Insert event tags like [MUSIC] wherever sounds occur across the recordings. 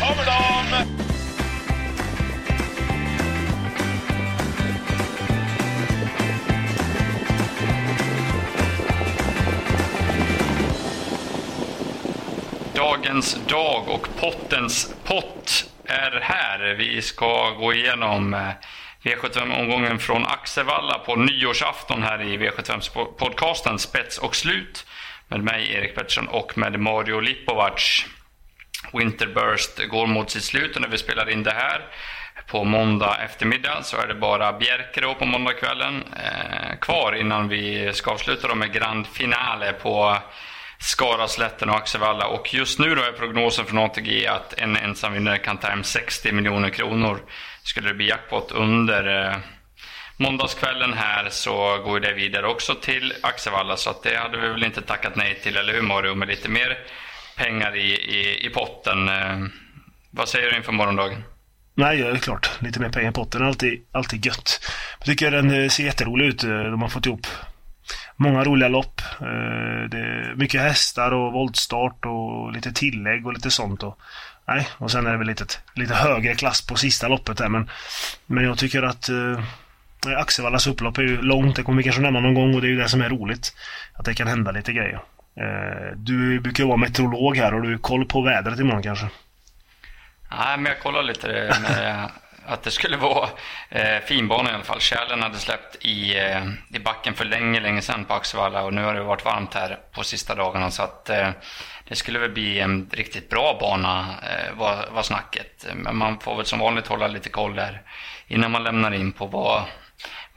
kommer de! Dagens dag och pottens pott är här. Vi ska gå igenom eh, V75-omgången från Axevalla på nyårsafton här i V75-podcasten Spets och slut. Med mig Erik Pettersson och med Mario Lipovac. Winterburst går mot sitt slut och när vi spelar in det här på måndag eftermiddag så är det bara Bjerkerå på måndagskvällen eh, kvar innan vi ska avsluta med Grand Finale på Skaraslätten och Axevalla. Och just nu då är prognosen från ATG att en ensam vinnare kan ta hem 60 miljoner kronor. Skulle det bli jackpot under eh, måndagskvällen här så går det vidare också till Axevalla. Så att det hade vi väl inte tackat nej till, eller hur Mario? Med lite mer pengar i, i, i potten. Eh, vad säger du inför morgondagen? Nej, det är klart. Lite mer pengar i potten är alltid, alltid gött. Jag tycker den eh, ser jätterolig ut. Eh, de har fått ihop många roliga lopp. Det är mycket hästar och voltstart och lite tillägg och lite sånt. Och, nej, och sen är det väl lite, lite högre klass på sista loppet där. Men, men jag tycker att eh, Axevallas upplopp är ju långt. Det kommer vi kanske nämna någon gång och det är ju det som är roligt. Att det kan hända lite grejer. Eh, du brukar ju vara meteorolog här och du har koll på vädret imorgon kanske? Nej, men jag kollar lite med [LAUGHS] att det skulle vara eh, finbana i alla fall. Kärlen hade släppt i, eh, i backen för länge, länge sedan på Axevalla och nu har det varit varmt här på sista dagarna så att eh, det skulle väl bli en riktigt bra bana eh, var, var snacket. Men man får väl som vanligt hålla lite koll där innan man lämnar in på vad,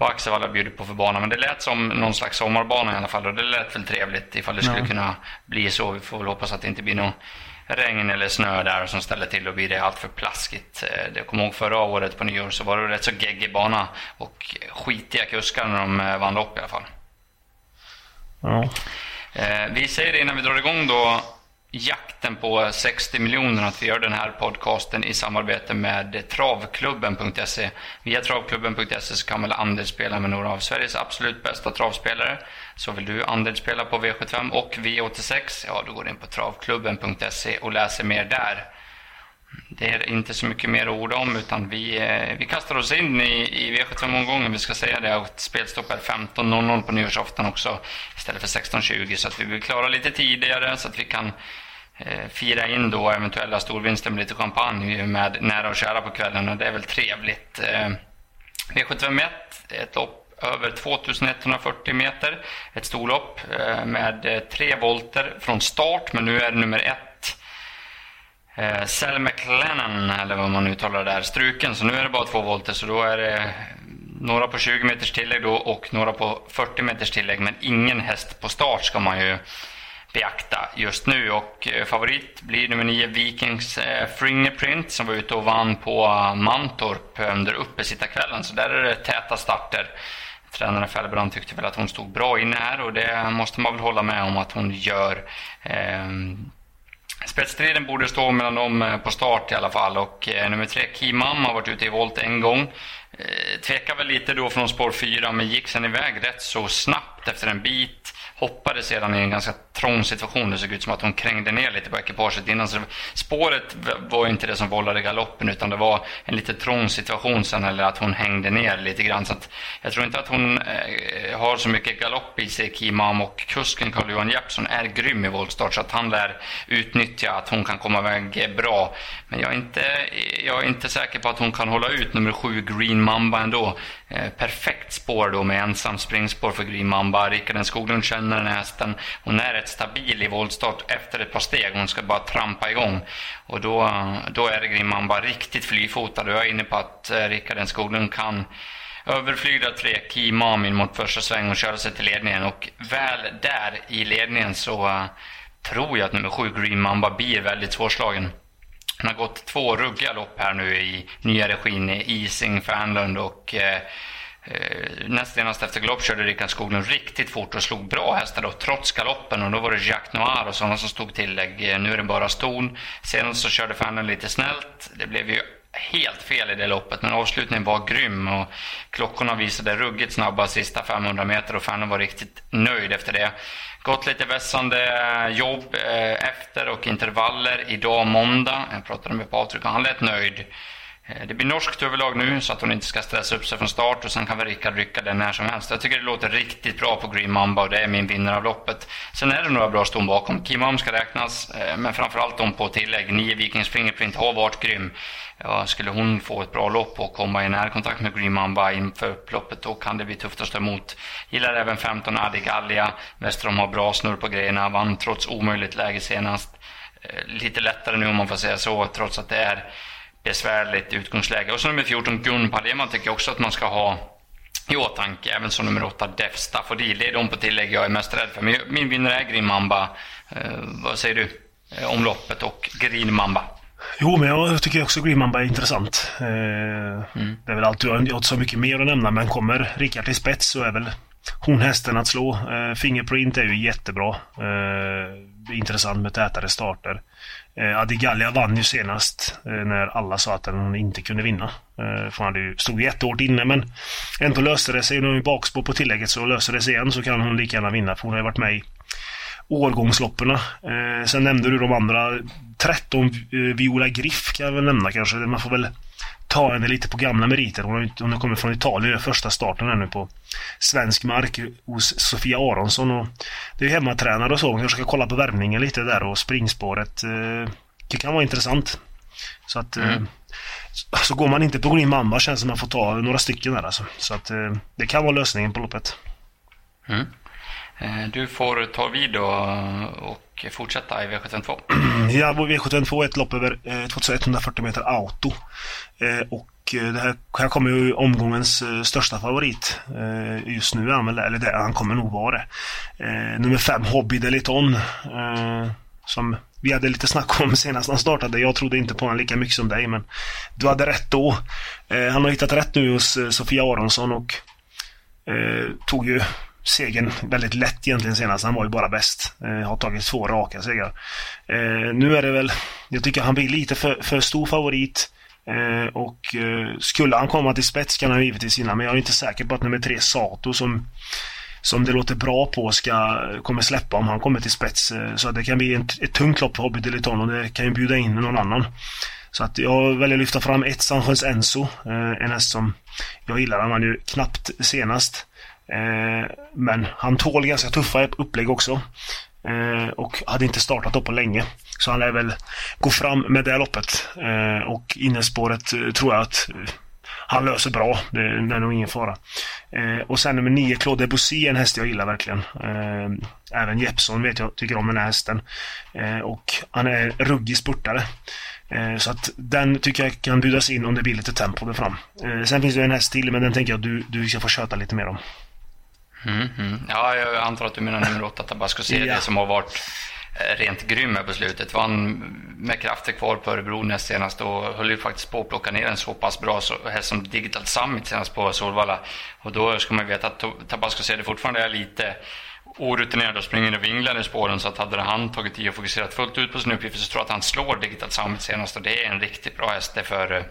vad Axevalla bjuder på för bana. Men det lät som någon slags sommarbana i alla fall och det lät väl trevligt ifall det skulle ja. kunna bli så. Vi får väl hoppas att det inte blir någon regn eller snö där som ställer till och blir det allt för plaskigt. Eh, jag kommer ihåg förra året på nyår så var det rätt så geggig bana och skitiga kuskar när de eh, vann lopp i alla fall. Ja. Eh, vi säger det innan vi drar igång då jakten på 60 miljoner att vi gör den här podcasten i samarbete med travklubben.se. Via travklubben.se så kan man andelsspela med några av Sveriges absolut bästa travspelare. Så vill du andelsspela på V75 och V86, ja då går du in på travklubben.se och läser mer där. Det är inte så mycket mer att orda om utan vi, eh, vi kastar oss in i, i V75-omgången. Vi ska säga det att spelstopp är 15.00 på nyårsafton också istället för 16.20 så att vi vill klara lite tidigare så att vi kan Eh, fira in då eventuella storvinster med lite champagne med nära och kära på kvällen och det är väl trevligt. Eh, e V751, ett lopp över 2140 meter. Ett storlopp eh, med tre volter från start, men nu är det nummer ett. Eh, Sal McLennan, eller vad man uttalar det där, struken. Så nu är det bara två volter, så då är det några på 20 meters tillägg då och några på 40 meters tillägg. Men ingen häst på start ska man ju beakta just nu. Och eh, favorit blir nummer 9 Vikings eh, Fingerprint som var ute och vann på eh, Mantorp under uppesittarkvällen. Så där är det täta starter. Tränaren Fällbrand tyckte väl att hon stod bra inne här och det måste man väl hålla med om att hon gör. Ehm, spetsstriden borde stå mellan dem på start i alla fall och nummer tre Kimam har varit ute i volt en gång. Tvekade väl lite då från spår 4 men gick sen iväg rätt så snabbt efter en bit hoppade sedan i en ganska trång situation. Det såg ut som att hon krängde ner lite på ekipaget innan. Så spåret var inte det som vållade galoppen utan det var en lite trång situation sen eller att hon hängde ner lite grann. Så jag tror inte att hon eh, har så mycket galopp i sig, Kimam och kusken Carl-Johan Jeppsson är grym i voltstart så att han lär utnyttja att hon kan komma iväg bra. Men jag är inte, jag är inte säker på att hon kan hålla ut nummer sju Green Mamba ändå. Eh, perfekt spår då med ensam springspår för Green Mamba. Rickard Skoglund känner den här hästen. Hon är rätt stabil i voltstart efter ett par steg. Hon ska bara trampa igång. Och då, då är Green Mamba riktigt flyfotad. Jag är inne på att eh, Rickard Skoglund kan överflyga tre Key Mamin mot första sväng och köra sig till ledningen. Och väl där i ledningen så eh, tror jag att nummer sju Green Mamba blir väldigt svårslagen. Han har gått två ruggiga lopp här nu i nya regin i Ising, Fernlund och eh, eh, näst senast efter galopp körde Rickard Skoglund riktigt fort och slog bra hästar då, trots galoppen. Och då var det Jacques Noir och sådana som stod tillägg. Eh, nu är det bara ston. Senast så körde Fernlund lite snällt. Det blev ju helt fel i det loppet, men avslutningen var grym och klockorna visade ruggigt snabba sista 500 meter och Färne var riktigt nöjd efter det. Gått lite vässande jobb eh, efter och intervaller idag måndag. Jag pratade med Patrik och han lät nöjd. Eh, det blir norskt överlag nu så att hon inte ska stressa upp sig från start och sen kan väl Rickard rycka den när som helst. Jag tycker det låter riktigt bra på Green Mamba och det är min vinnare av loppet. Sen är det några bra ston bakom. Kimam ska räknas, eh, men framförallt de på tillägg. Nio Vikings Fingerprint har varit grym. Ja, skulle hon få ett bra lopp och komma i närkontakt med Green Mamba inför upploppet då kan det bli tufft att stå emot. Gillar även 15 Adi Gallia. Westerholm har bra snurr på grejerna, vann trots omöjligt läge senast. Eh, lite lättare nu om man får säga så, trots att det är besvärligt utgångsläge. Och så nummer 14, Gun Palema, tycker jag också att man ska ha i åtanke. Även som nummer 8, Def Staffodil. Det är de på tillägg jag är mest rädd för. Men min vinnare är Green Mamba. Eh, vad säger du eh, om loppet och Green Mamba? Jo, men jag tycker också Green Mamba är intressant. Eh, mm. Det är väl alltid, jag har inte så mycket mer att nämna, men kommer Rickard till spets så är väl hon hästen att slå. Eh, Fingerprint är ju jättebra. Eh, intressant med tätare starter. Eh, Adigalia vann ju senast eh, när alla sa att hon inte kunde vinna. Eh, för han hade ju, stod jättehårt inne men ändå löste det sig. Nu är hon bakspår på tillägget så löser det sig igen så kan hon lika gärna vinna för hon har ju varit med i årgångslopperna. Eh, sen nämnde du de andra. 13 eh, Viola Griff kan jag väl nämna kanske. Man får väl ta henne lite på gamla meriter. Hon har, hon har kommit från Italien, första starten här nu på svensk mark hos Sofia Aronsson. Och det är hemmatränare och så. Hon kanske ska kolla på värmningen lite där och springspåret. Eh, det kan vara intressant. Så att eh, mm. Så går man inte på Green Mamba känns det som att man får ta några stycken där alltså. Så att eh, det kan vara lösningen på loppet. Mm. Du får ta vid då och fortsätta i V752. [CLEARS THROAT] Ja, V752 är ett lopp över eh, 2140 meter auto. Eh, och eh, det här, här kommer ju omgångens eh, största favorit just nu. Eller det, han kommer nog vara det. Nummer 5, Hobby Deliton. Som vi hade lite snack om [LAUGHS] senast han startade. Jag trodde inte på honom lika mycket som dig, men du hade rätt då. Han har hittat rätt nu hos Sofia Aronsson och tog ju segern väldigt lätt egentligen senast. Han var ju bara bäst. Eh, har tagit två raka segrar. Eh, nu är det väl, jag tycker han blir lite för, för stor favorit. Eh, och eh, skulle han komma till spets kan han givetvis vinna, men jag är inte säker på att nummer tre Sato som som det låter bra på ska, kommer släppa om han kommer till spets. Eh, så det kan bli ett, ett tungt lopp för Hobby Deliton och det kan ju bjuda in någon annan. Så att jag väljer att lyfta fram ett Sanchens Enzo. Eh, en häst som jag gillar. Han vann ju knappt senast. Eh, men han tål ganska tuffa upplägg också. Eh, och hade inte startat upp på länge. Så han lär väl gå fram med det loppet. Eh, och innerspåret eh, tror jag att eh, han löser bra. Det är nog ingen fara. Eh, och sen nummer 9, Claude Debussy, en häst jag gillar verkligen. även Jeppson vet jag tycker om den här hästen. och han är ruggig spurtare. Så att den tycker jag kan bjudas in om det blir lite tempo där fram. Sen finns det en häst till, men den tänker jag att du, du ska få köta lite mer om. Mm, mm. Ja, jag antar att du menar nummer 8, Tabasco CD, ja. som har varit eh, rent grym på slutet. Vann med krafter kvar på Örebro näst senast och höll ju faktiskt på att plocka ner en så pass bra häst som Digital Summit senast på Solvalla. Och då ska man veta att Tabasco CD fortfarande är lite orutinerad och springer och vinglar i spåren så att hade han tagit i och fokuserat fullt ut på sin uppgift så tror jag att han slår Digital Summit senast och det är en riktigt bra häst för,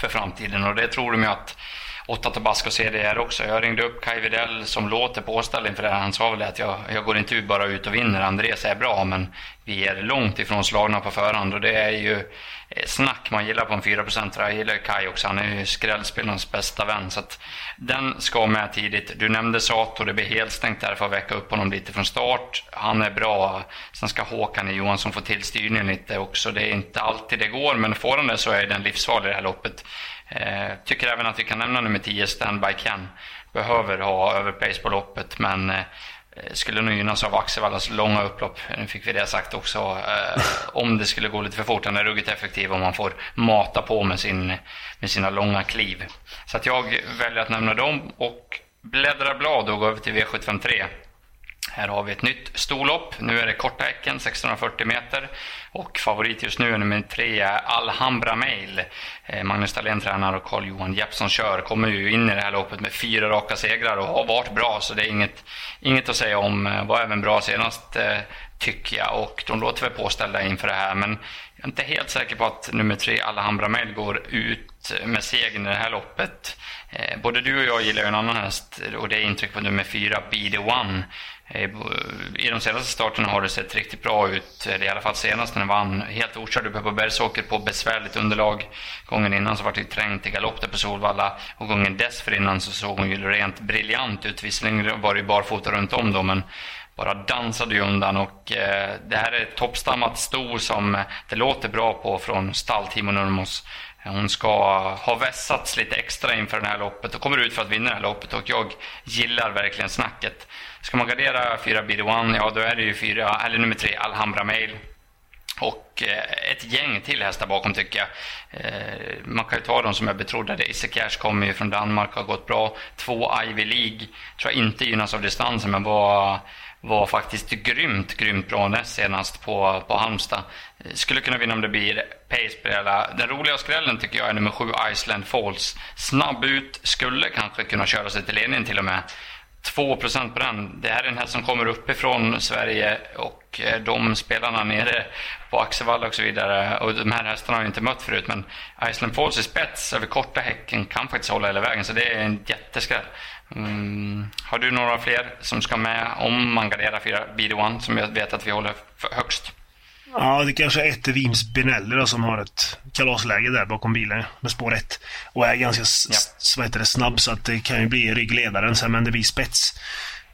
för framtiden och det tror de ju att Åtta Tabasco CDR också. Jag ringde upp Kai Widell som låter påställd inför det här. Han sa väl att jag, jag går inte ut bara ut och vinner. Andres är bra, men vi är långt ifrån slagna på förhand och det är ju eh, snack man gillar på en 4% Jag gillar Kai också. Han är ju skrällspelarens bästa vän. Så att den ska med tidigt. Du nämnde Sato. Det blir helt stängt där för att väcka upp honom lite från start. Han är bra. Sen ska Håkan Johansson få till styrningen lite också. Det är inte alltid det går, men får han det så är den livsfarlig i det här loppet. Eh, tycker även att vi kan nämna nummer 10, Standby Ken. Behöver ha överpace på loppet, men eh, skulle nog gynnas av Axevallas långa upplopp. Nu fick vi det sagt också. Eh, om det skulle gå lite för fort. Han är ruggigt effektiv om man får mata på med, sin, med sina långa kliv. Så att jag väljer att nämna dem och bläddrar blad och går över till V753. Här har vi ett nytt storlopp. Nu är det korta häcken, 1640 meter. Och favorit just nu är nummer tre, Alhambra Mail. Eh, Magnus Dahlén tränar och Carl-Johan Jeppsson kör. Kommer ju in i det här loppet med fyra raka segrar och har varit bra, så det är inget, inget att säga om. Eh, var även bra senast, eh, tycker jag. Och de låter väl påställda inför det här, men jag är inte helt säker på att nummer tre, Alhambra Mail, går ut med segern i det här loppet. Både du och jag gillar ju en annan häst och det är intryck på nummer fyra, Be the One. Eh, I de senaste starterna har det sett riktigt bra ut. Eh, I alla fall senast när den vann. Helt okörd uppe på Bergsåker på besvärligt underlag. Gången innan så var det trängt i galopp där på Solvalla. Och gången dessförinnan så såg hon ju rent briljant ut. Visserligen var det ju barfota runt om då men bara dansade ju undan och eh, det här är ett toppstammat sto som det låter bra på från stall Timo Nurmos. Hon ska ha vässats lite extra inför det här loppet och kommer ut för att vinna det här loppet och jag gillar verkligen snacket. Ska man gardera fyra BD One, ja då är det ju fyra, eller nummer tre, Alhambra Mail. Och eh, ett gäng till hästar bakom tycker jag. Eh, man kan ju ta dem som är betrodda. Isse Cash kommer ju från Danmark, och har gått bra. Två Ivy League, tror jag inte gynnas av distansen men var, var faktiskt grymt, grymt bra näst senast på, på Halmstad. Skulle kunna vinna om det blir pace Den roliga skrällen tycker jag är nummer 7, Iceland Falls. Snabb ut, skulle kanske kunna köra sig till ledningen till och med. 2% på den. Det här är en häst som kommer uppifrån Sverige och eh, de spelarna nere på Axevalla och så vidare. Och de här hästarna har jag inte mött förut men Iceland Falls i spets över korta häcken kan faktiskt hålla hela vägen så det är en jätteskräll. Mm. Har du några fler som ska med om man garderar fyra BD One som jag vet att vi håller högst? Ja, det kanske är ett Vims Benelli då, som har ett kalasläge där bakom bilen med spår 1. Och är ganska ja. det, snabb så att det kan ju bli ryggledaren sen, men det blir spets.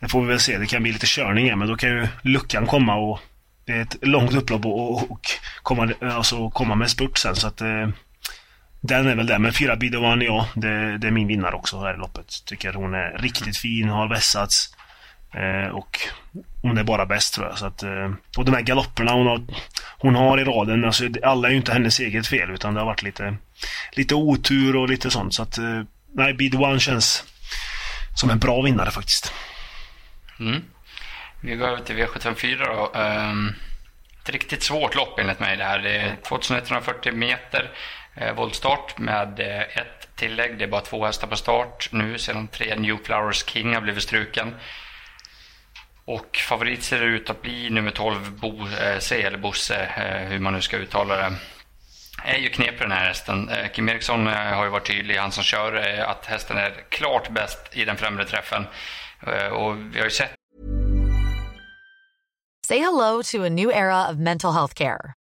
Det får vi väl se. Det kan bli lite körning igen, men då kan ju luckan komma och det är ett långt upplopp och, och komma, alltså komma med spurt sen så att eh, den är väl där. Men fyra Bidovan, One, ja, det, det, är min vinnare också här i loppet. Tycker hon är riktigt fin, har vässats. Eh, och hon är bara bäst tror jag. Så att, eh, och de här galopperna hon har, hon har i raden, alltså, alla är ju inte hennes eget fel utan det har varit lite, lite otur och lite sånt. Så att, eh, nej, Bid One känns som en bra vinnare faktiskt. Mm. Vi går över till V754 då. Um, ett riktigt svårt lopp enligt mig det här. Det är 2140 meter Eh, voltstart med eh, ett tillägg. Det är bara två hästar på start nu sedan tre New Flowers King har blivit struken. Och favorit ser det ut att bli nummer 12, Bo, eh, C eller Bosse, eh, hur man nu ska uttala det. är ju knepig den här hästen. Eh, Kim Eriksson eh, har ju varit tydlig, han som kör, eh, att hästen är klart bäst i den främre träffen. Eh, och vi har ju sett... Say hello to a new era of mental health care.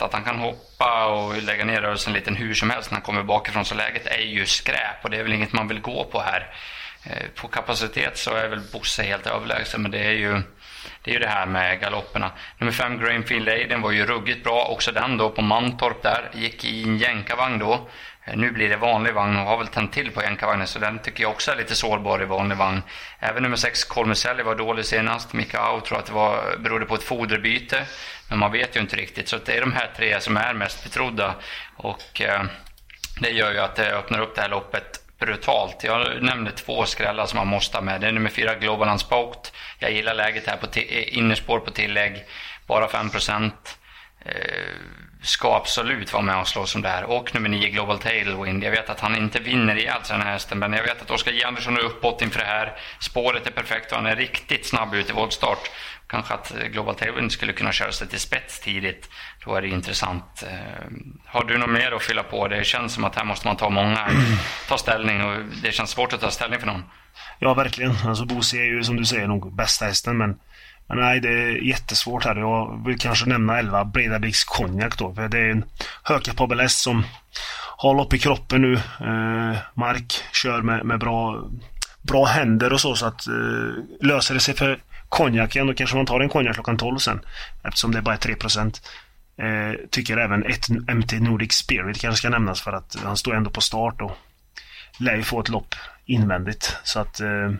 Att han kan hoppa och lägga ner rörelsen lite hur som helst när han kommer bakifrån så läget är ju skräp och det är väl inget man vill gå på här. Eh, på kapacitet så är väl Bosse helt överlägsen men det är ju det är ju det här med galopperna. Nummer fem, Grainfield Aiden, var ju ruggigt bra. Också den då på Mantorp där. Gick i en jänkarvagn då. Eh, nu blir det vanlig vagn och har väl tänt till på jänkarvagnen så den tycker jag också är lite sårbar i vanlig vagn. Även nummer 6 Kolmuselli var dålig senast. Mika Au tror att det var, berodde på ett foderbyte. Men man vet ju inte riktigt. Så det är de här tre som är mest betrodda. Och eh, det gör ju att det öppnar upp det här loppet brutalt. Jag nämnde två skrällar som man måste ha med. Det är nummer 4, Global Unspoked. Jag gillar läget här på eh, innerspår på tillägg. Bara 5 procent. Eh, ska absolut vara med och slås om det här. Och nummer 9 Global Tailwind. Jag vet att han inte vinner ihjäl sig den här hästen, men jag vet att Oskar J. Andersson är uppåt inför det här. Spåret är perfekt och han är riktigt snabb ut i voltstart. Kanske att eh, Global Tailwind skulle kunna köra sig till spets tidigt. Då är det intressant. Eh, har du något mer att fylla på? Det känns som att här måste man ta många, [CLEARS THROAT] ta ställning och det känns svårt att ta ställning för någon. Ja, verkligen. Alltså Bosse är ju som du säger nog bästa hästen, men men nej, det är jättesvårt här. Jag vill kanske nämna 11 Bredablicks Konjak då. För det är en högkapabel häst som har lopp i kroppen nu. Eh, Mark kör med, med bra, bra händer och så. Så att eh, löser det sig för konjaken då kanske man tar en konjak klockan 12 sen. Eftersom det bara är 3 eh, Tycker även ett MT Nordic Spirit kanske ska nämnas för att han står ändå på start och lär ju få ett lopp invändigt. Så att eh,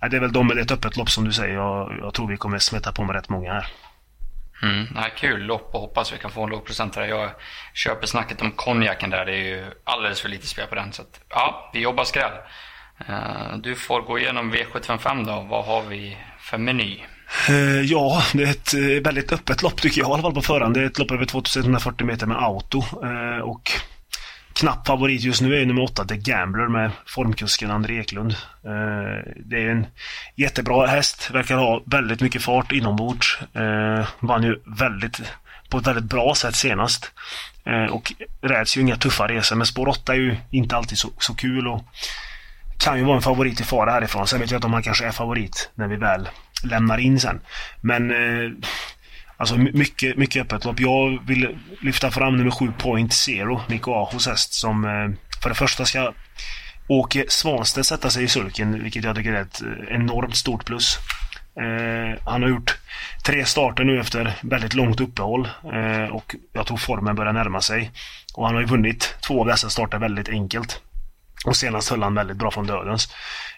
det är väl de med ett öppet lopp som du säger. Jag, jag tror vi kommer smeta på med rätt många här. Mm, ja, kul lopp och hoppas vi kan få en lågprocentare. Jag köper snacket om konjaken där. Det är ju alldeles för lite spel på den. Så att, ja, vi jobbar skräll. Uh, du får gå igenom V755 då. Vad har vi för meny? Uh, ja, det är ett uh, väldigt öppet lopp tycker jag i alla fall på förhand. Det är ett lopp över 2140 meter med auto. och knapp favorit just nu är nummer 8, The Gambler med formkusken André Eklund. Eh, det är en jättebra häst, verkar ha väldigt mycket fart inombords. Eh, vann ju väldigt, på ett väldigt bra sätt senast. Eh, och räds ju inga tuffa resor, men spår 8 är ju inte alltid så, så kul och kan ju vara en favorit i fara härifrån. Sen vet jag inte om han kanske är favorit när vi väl lämnar in sen. Men Alltså mycket, mycket öppet lopp. Jag vill lyfta fram nummer 7 Point Zero, Nico Ahos häst som eh, för det första ska Åke Svanstedt sätta sig i sulken, vilket jag tycker är ett eh, enormt stort plus. Eh, han har gjort tre starter nu efter väldigt långt uppehåll eh, och jag tror formen börjar närma sig. Och han har ju vunnit två av dessa starter väldigt enkelt. Och senast höll han väldigt bra från dödens.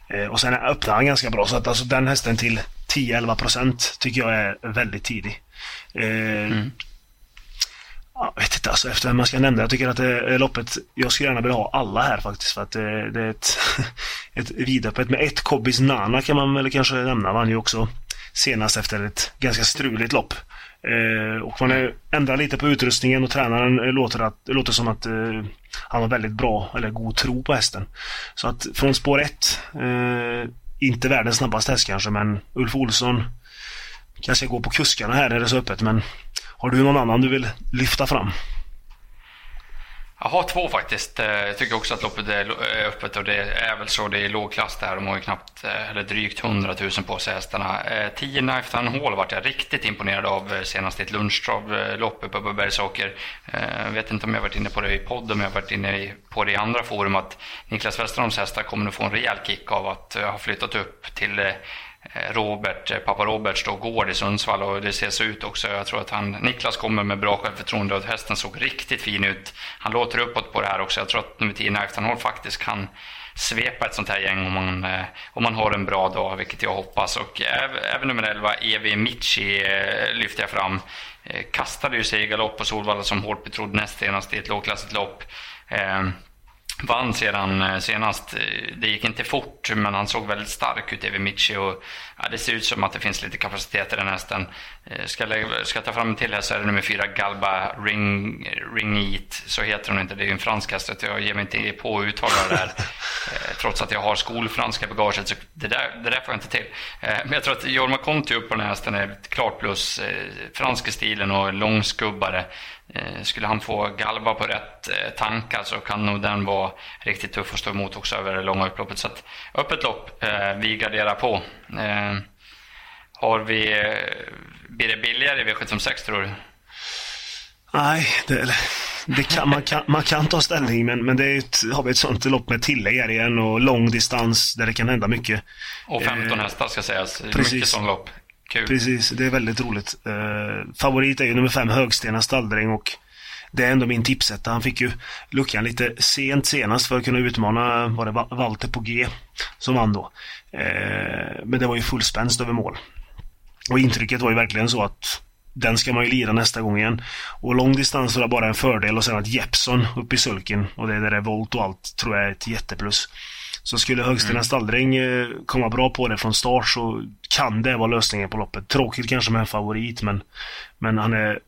Eh, och sen öppnade han ganska bra så att alltså den hästen till 10-11% tycker jag är väldigt tidig. Eh, mm. Jag vet inte alltså efter man ska nämna. Jag tycker att det är loppet, jag skulle gärna vilja ha alla här faktiskt för att det, det är ett, [LAUGHS] ett vidöppet. Med ett Kobbis Nana kan man väl kanske nämna. Vann ju också senast efter ett ganska struligt lopp. Eh, och man ändrar lite på utrustningen och tränaren låter, att, låter som att eh, han har väldigt bra eller god tro på hästen. Så att från spår 1, eh, inte världens snabbaste häst kanske men Ulf Olsson kanske gå på kuskarna här när det är så öppet men har du någon annan du vill lyfta fram? Jag har två faktiskt. Eh, jag tycker också att loppet är öppet och det är väl så. Det är lågklass där. De har ju knappt, eh, eller drygt 100 000 på sig hästarna. Eh, 10 Knife Town Hall vart jag riktigt imponerad av senast i ett lunchtravlopp uppe på Bergsåker. Jag vet inte om jag varit inne på det i podden, men jag har varit inne på det i andra forum att Niklas Westerholms hästar kommer att få en rejäl kick av att ha flyttat upp till Eh, Robert, eh, pappa Roberts då, gård i Sundsvall och det ser så ut också. Jag tror att han, Niklas kommer med bra självförtroende och hästen såg riktigt fin ut. Han låter uppåt på det här också. Jag tror att nummer 10 Knifeton faktiskt kan svepa ett sånt här gäng om man, eh, om man har en bra dag, vilket jag hoppas. Och även nummer 11, Evi Michi, lyfter jag fram. Kastade ju sig i galopp på Solvalla som hårt betrodd näst senast i ett lågklassigt lopp ehm, vann sedan eh, senast. Det gick inte fort, men han såg väldigt stark ut, Evi Michi. Och, ja, det ser ut som att det finns lite kapacitet i den hästen. Eh, ska ska jag ta fram en till här så är det nummer fyra, Galba Ring, Ringit. Så heter hon inte, det är ju en fransk häst. Jag ger mig inte på att uttala det där. [LAUGHS] Eh, trots att jag har skolfranska bagaget, så det där, det där får jag inte till. Men jag tror att Jorma Conti upp på den här hästen är ett klart plus. Fransk i stilen och långskubbare. Eh, skulle han få Galba på rätt eh, tankar så kan nog den vara riktigt tuff att stå emot också över det långa upploppet. Så att, öppet lopp, eh, vi garderar på. Har vi, blir det billigare i V76 tror du? Nej, det, det kan, man, kan, man kan ta ställning men, men det är ett, har vi ett sånt lopp med tillägg igen och lång distans där det kan hända mycket. Och 15 eh, hästar ska sägas. Precis. Mycket sån lopp. Kul. Precis, det är väldigt roligt. Eh, favorit är ju nummer fem Högstena Stalldräng och det är ändå min tipsetta. Han fick ju luckan lite sent senast för att kunna utmana, var det Walter på G som vann då. Eh, men det var ju full spänst över mål. Och intrycket var ju verkligen så att den ska man ju lira nästa gång igen. Och lång distans var bara en fördel och sen att Jeppson upp i sulken och det där är volt och allt tror jag är ett jätteplus. Så skulle Högstena mm. Stalldräng eh, komma bra på det från start så kan det vara lösningen på loppet. Tråkigt kanske med en favorit men, men han är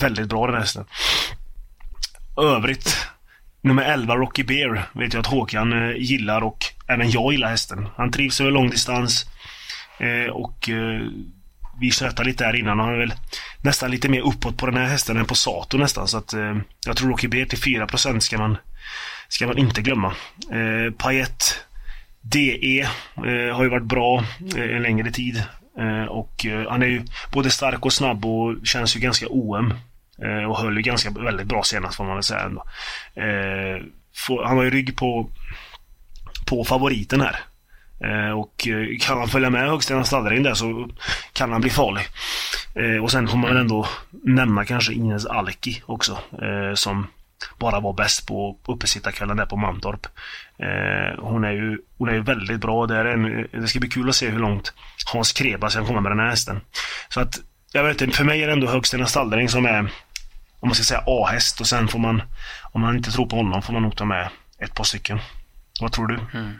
väldigt bra den hästen. Övrigt, nummer 11 Rocky Bear vet jag att Håkan eh, gillar och även jag gillar hästen. Han trivs över långdistans eh, och vi tjötade lite där innan och han är väl nästan lite mer uppåt på den här hästen än på Sato nästan. Så att eh, jag tror Rocky Bear till 4% ska man, ska man inte glömma. Eh, Payet DE eh, har ju varit bra eh, en längre tid. Eh, och eh, han är ju både stark och snabb och känns ju ganska OM. Eh, och höll ju ganska väldigt bra senast får man väl säga ändå. Eh, får, han har ju rygg på, på favoriten här. Eh, och eh, kan han följa med Högstena Stallring där så kan han bli farlig. Och sen får man väl ändå nämna kanske Ines Alki också. Som bara var bäst på uppesittarkvällen där på Mantorp. Eh, hon, är ju, hon är ju väldigt bra. Det, en, det ska bli kul att se hur långt Hans Kreba ska komma med den här hästen. Så att, jag vet inte, för mig är det ändå Högstena Stallring som är, om man ska säga A-häst och sen får man, om man inte tror på honom, får man nog ta med ett par stycken. Vad tror du? Mm.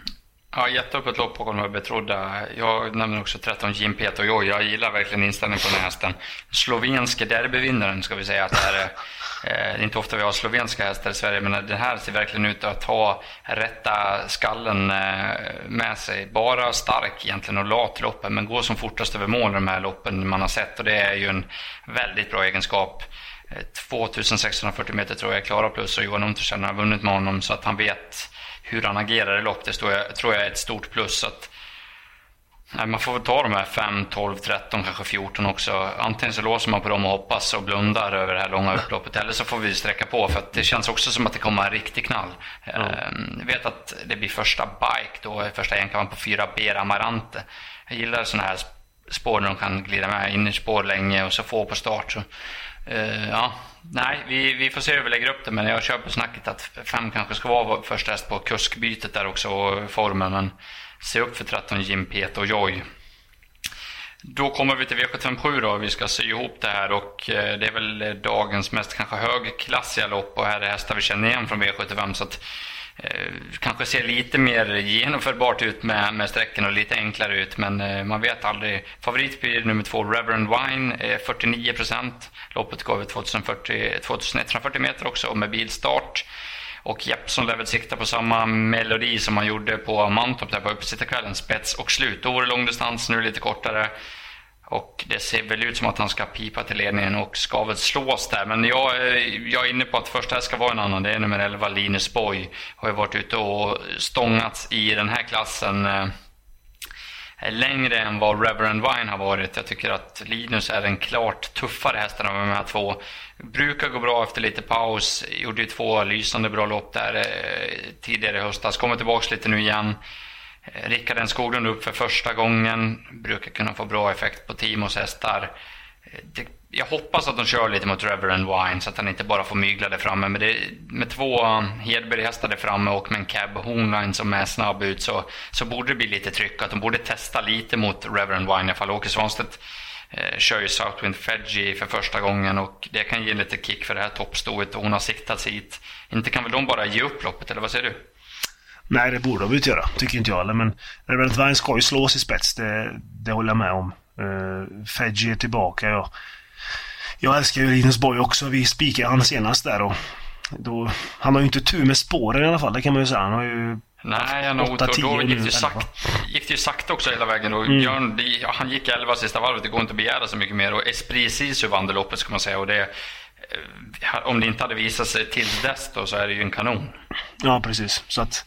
Ja, jätteöppet lopp bakom de här betrodda. Jag nämner också 13 Jim Peter och Jag gillar verkligen inställningen på den här hästen. Slovenske derbyvinnaren ska vi säga att det här är. [LAUGHS] Eh, det är inte ofta vi har slovenska hästar i Sverige, men den här ser verkligen ut att ha rätta skallen eh, med sig. Bara stark egentligen och lat loppen, men går som fortast över mål i de här loppen man har sett. Och det är ju en väldigt bra egenskap. Eh, 2640 meter tror jag är klara plus och Johan Untersen har vunnit med honom så att han vet hur han agerar i lopp. Det tror jag, tror jag är ett stort plus. Att, nej, man får väl ta de här 5, 12, 13, kanske 14 också. Antingen så låser man på dem och hoppas och blundar över det här långa [LAUGHS] upploppet. Eller så får vi sträcka på för att det känns också som att det kommer en riktig knall. Mm. Ehm, jag vet att det blir första bike då, första enkavan på 4 Bera Amarante. Jag gillar sådana här spår där de kan glida med innerspår länge och så få på start. Så, uh, ja, Nej, vi, vi får se hur vi lägger upp det, men jag kör på snacket att fem kanske ska vara första häst på kuskbytet där också, och formen. Men se upp för 13 Jim Pet och Joy. Då kommer vi till V757 då. Vi ska sy ihop det här och eh, det är väl dagens mest kanske högklassiga lopp och här är hästar vi känner igen från V75. Så att Eh, kanske ser lite mer genomförbart ut med, med sträcken och lite enklare ut, men eh, man vet aldrig. Favorit blir nummer två, Reverend Wine, eh, 49 procent. Loppet går över 2140 meter också och med bilstart. Och Jeppson lär väl sikta på samma melodi som han gjorde på Mantorp där på uppesittarkvällen, spets och slut. Då var det långdistans, nu lite kortare. Och det ser väl ut som att han ska pipa till ledningen och ska väl slås där. Men jag, eh, jag är inne på att första ska vara en annan. Det är nummer 11, Linus Boy. Har ju varit ute och stångats i den här klassen eh, längre än vad Reverend Wine har varit. Jag tycker att Linus är den klart tuffare hästen av de här två. Brukar gå bra efter lite paus. Gjorde ju två lysande bra lopp där eh, tidigare i höstas. Kommer tillbaks lite nu igen. Rickard N Skoglund upp för första gången. Brukar kunna få bra effekt på Timos hästar. Det, jag hoppas att de kör lite mot Reverend Wine så att han inte bara får mygla där framme. Men det, med två Hedberg-hästar där framme och med en Cab Hornline som är snabb ut så, så borde det bli lite tryck. Att de borde testa lite mot Reverend Wine i alla fall. Åke Svanstedt eh, kör ju Southwind Fedgy för första gången och det kan ge lite kick för det här toppstoet och hon har siktats hit. Inte kan väl de bara ge upp loppet, eller vad säger du? Nej, det borde de inte göra. Tycker inte jag heller. Men Reverend Vine ska ju slås i spets. Det, det håller jag med om. Uh, Fedgy är tillbaka. Jag, jag älskar ju Linus Borg också. Vi spikade han senast där och då, han har ju inte tur med spåren i alla fall. Det kan man ju säga. Han har ju Nej, han har otur. Då gick det, ju sakta, gick det sakta också hela vägen. Då. Mm. Björn, det, han gick 11 sista varvet. Det går inte att begära så mycket mer. Och Esprit Sisu vann det loppet ska man säga. Och det, eh, om det inte hade visat sig till dess då så är det ju en kanon. Ja, precis. Så att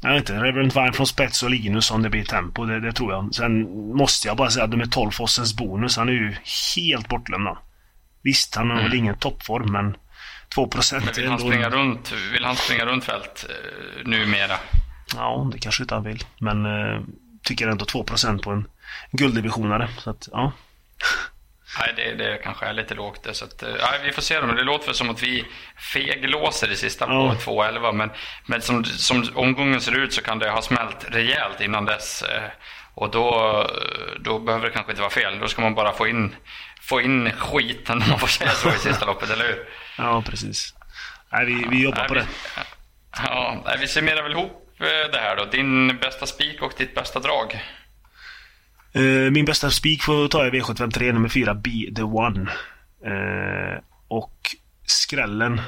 jag vet inte, Reverend Vine från spets och Linus om det blir tempo, det, det, tror jag. Sen måste jag bara säga att med 12 Fossens bonus, han är ju helt bortlämnad. Visst, han har mm. väl ingen toppform, men 2 procent vill han, springa runt, vill han springa runt fält eh, numera? Ja, det kanske inte han vill. Men eh, tycker ändå 2 procent på en gulddivisionare. Så att, ja. Nej, det, det kanske är lite lågt. Så att, eh, nej, vi får se. Men det låter väl som att vi feglåser det sista på ja. 2.11. Men, men som, som omgången ser ut så kan det ha smält rejält innan dess. Eh, och då, då behöver det kanske inte vara fel. Då ska man bara få in, få in skiten, [LAUGHS] om man får säga så, i sista loppet, eller hur? Ja, precis. Nej, vi, vi jobbar nej, på vi, det. Ja, nej, vi summerar väl ihop eh, det här då. Din bästa spik och ditt bästa drag. Uh, min bästa spik får ta i V753 nummer 4, Be the One. Uh, Och skrällen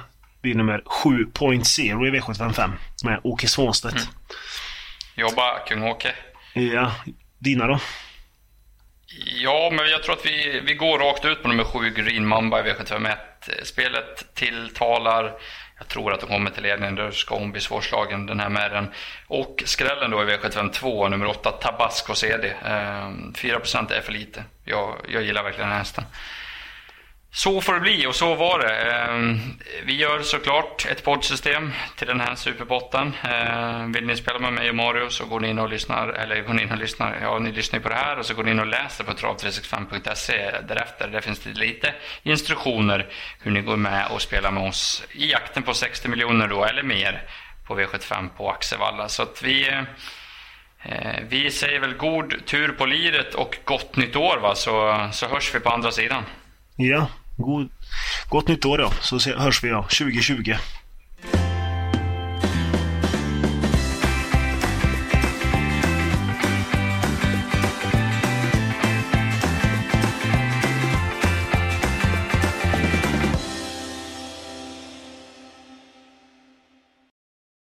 blir nummer 7.0 i V755 med Åke Svanstedt. Mm. Jobba Kung-Åke. Ja, dina då? Ja, men jag tror att vi, vi går rakt ut på nummer 7 Green Mamba i V751. Spelet tilltalar. Jag tror att hon kommer till ledningen. Då ska hon bli svårslagen den här med den. Och skrällen då i V752, nummer 8 Tabasco CD. 4% ehm, är för lite. Jag, jag gillar verkligen den här hästen. Så får det bli och så var det. Ehm, vi gör såklart ett poddsystem till den här superpotten. Ehm, vill ni spela med mig och Mario så går ni in och lyssnar, eller går ni in och lyssnar, ja ni lyssnar ju på det här och så går ni in och läser på trav365.se därefter. Där finns det lite instruktioner hur ni går med och spelar med oss i jakten på 60 miljoner då, eller mer, på V75 på Axevalla. Så att vi eh, vi säger väl god tur på liret och gott nytt år va, så, så hörs vi på andra sidan. Ja, God, gott nytt år då, så hörs vi då 2020.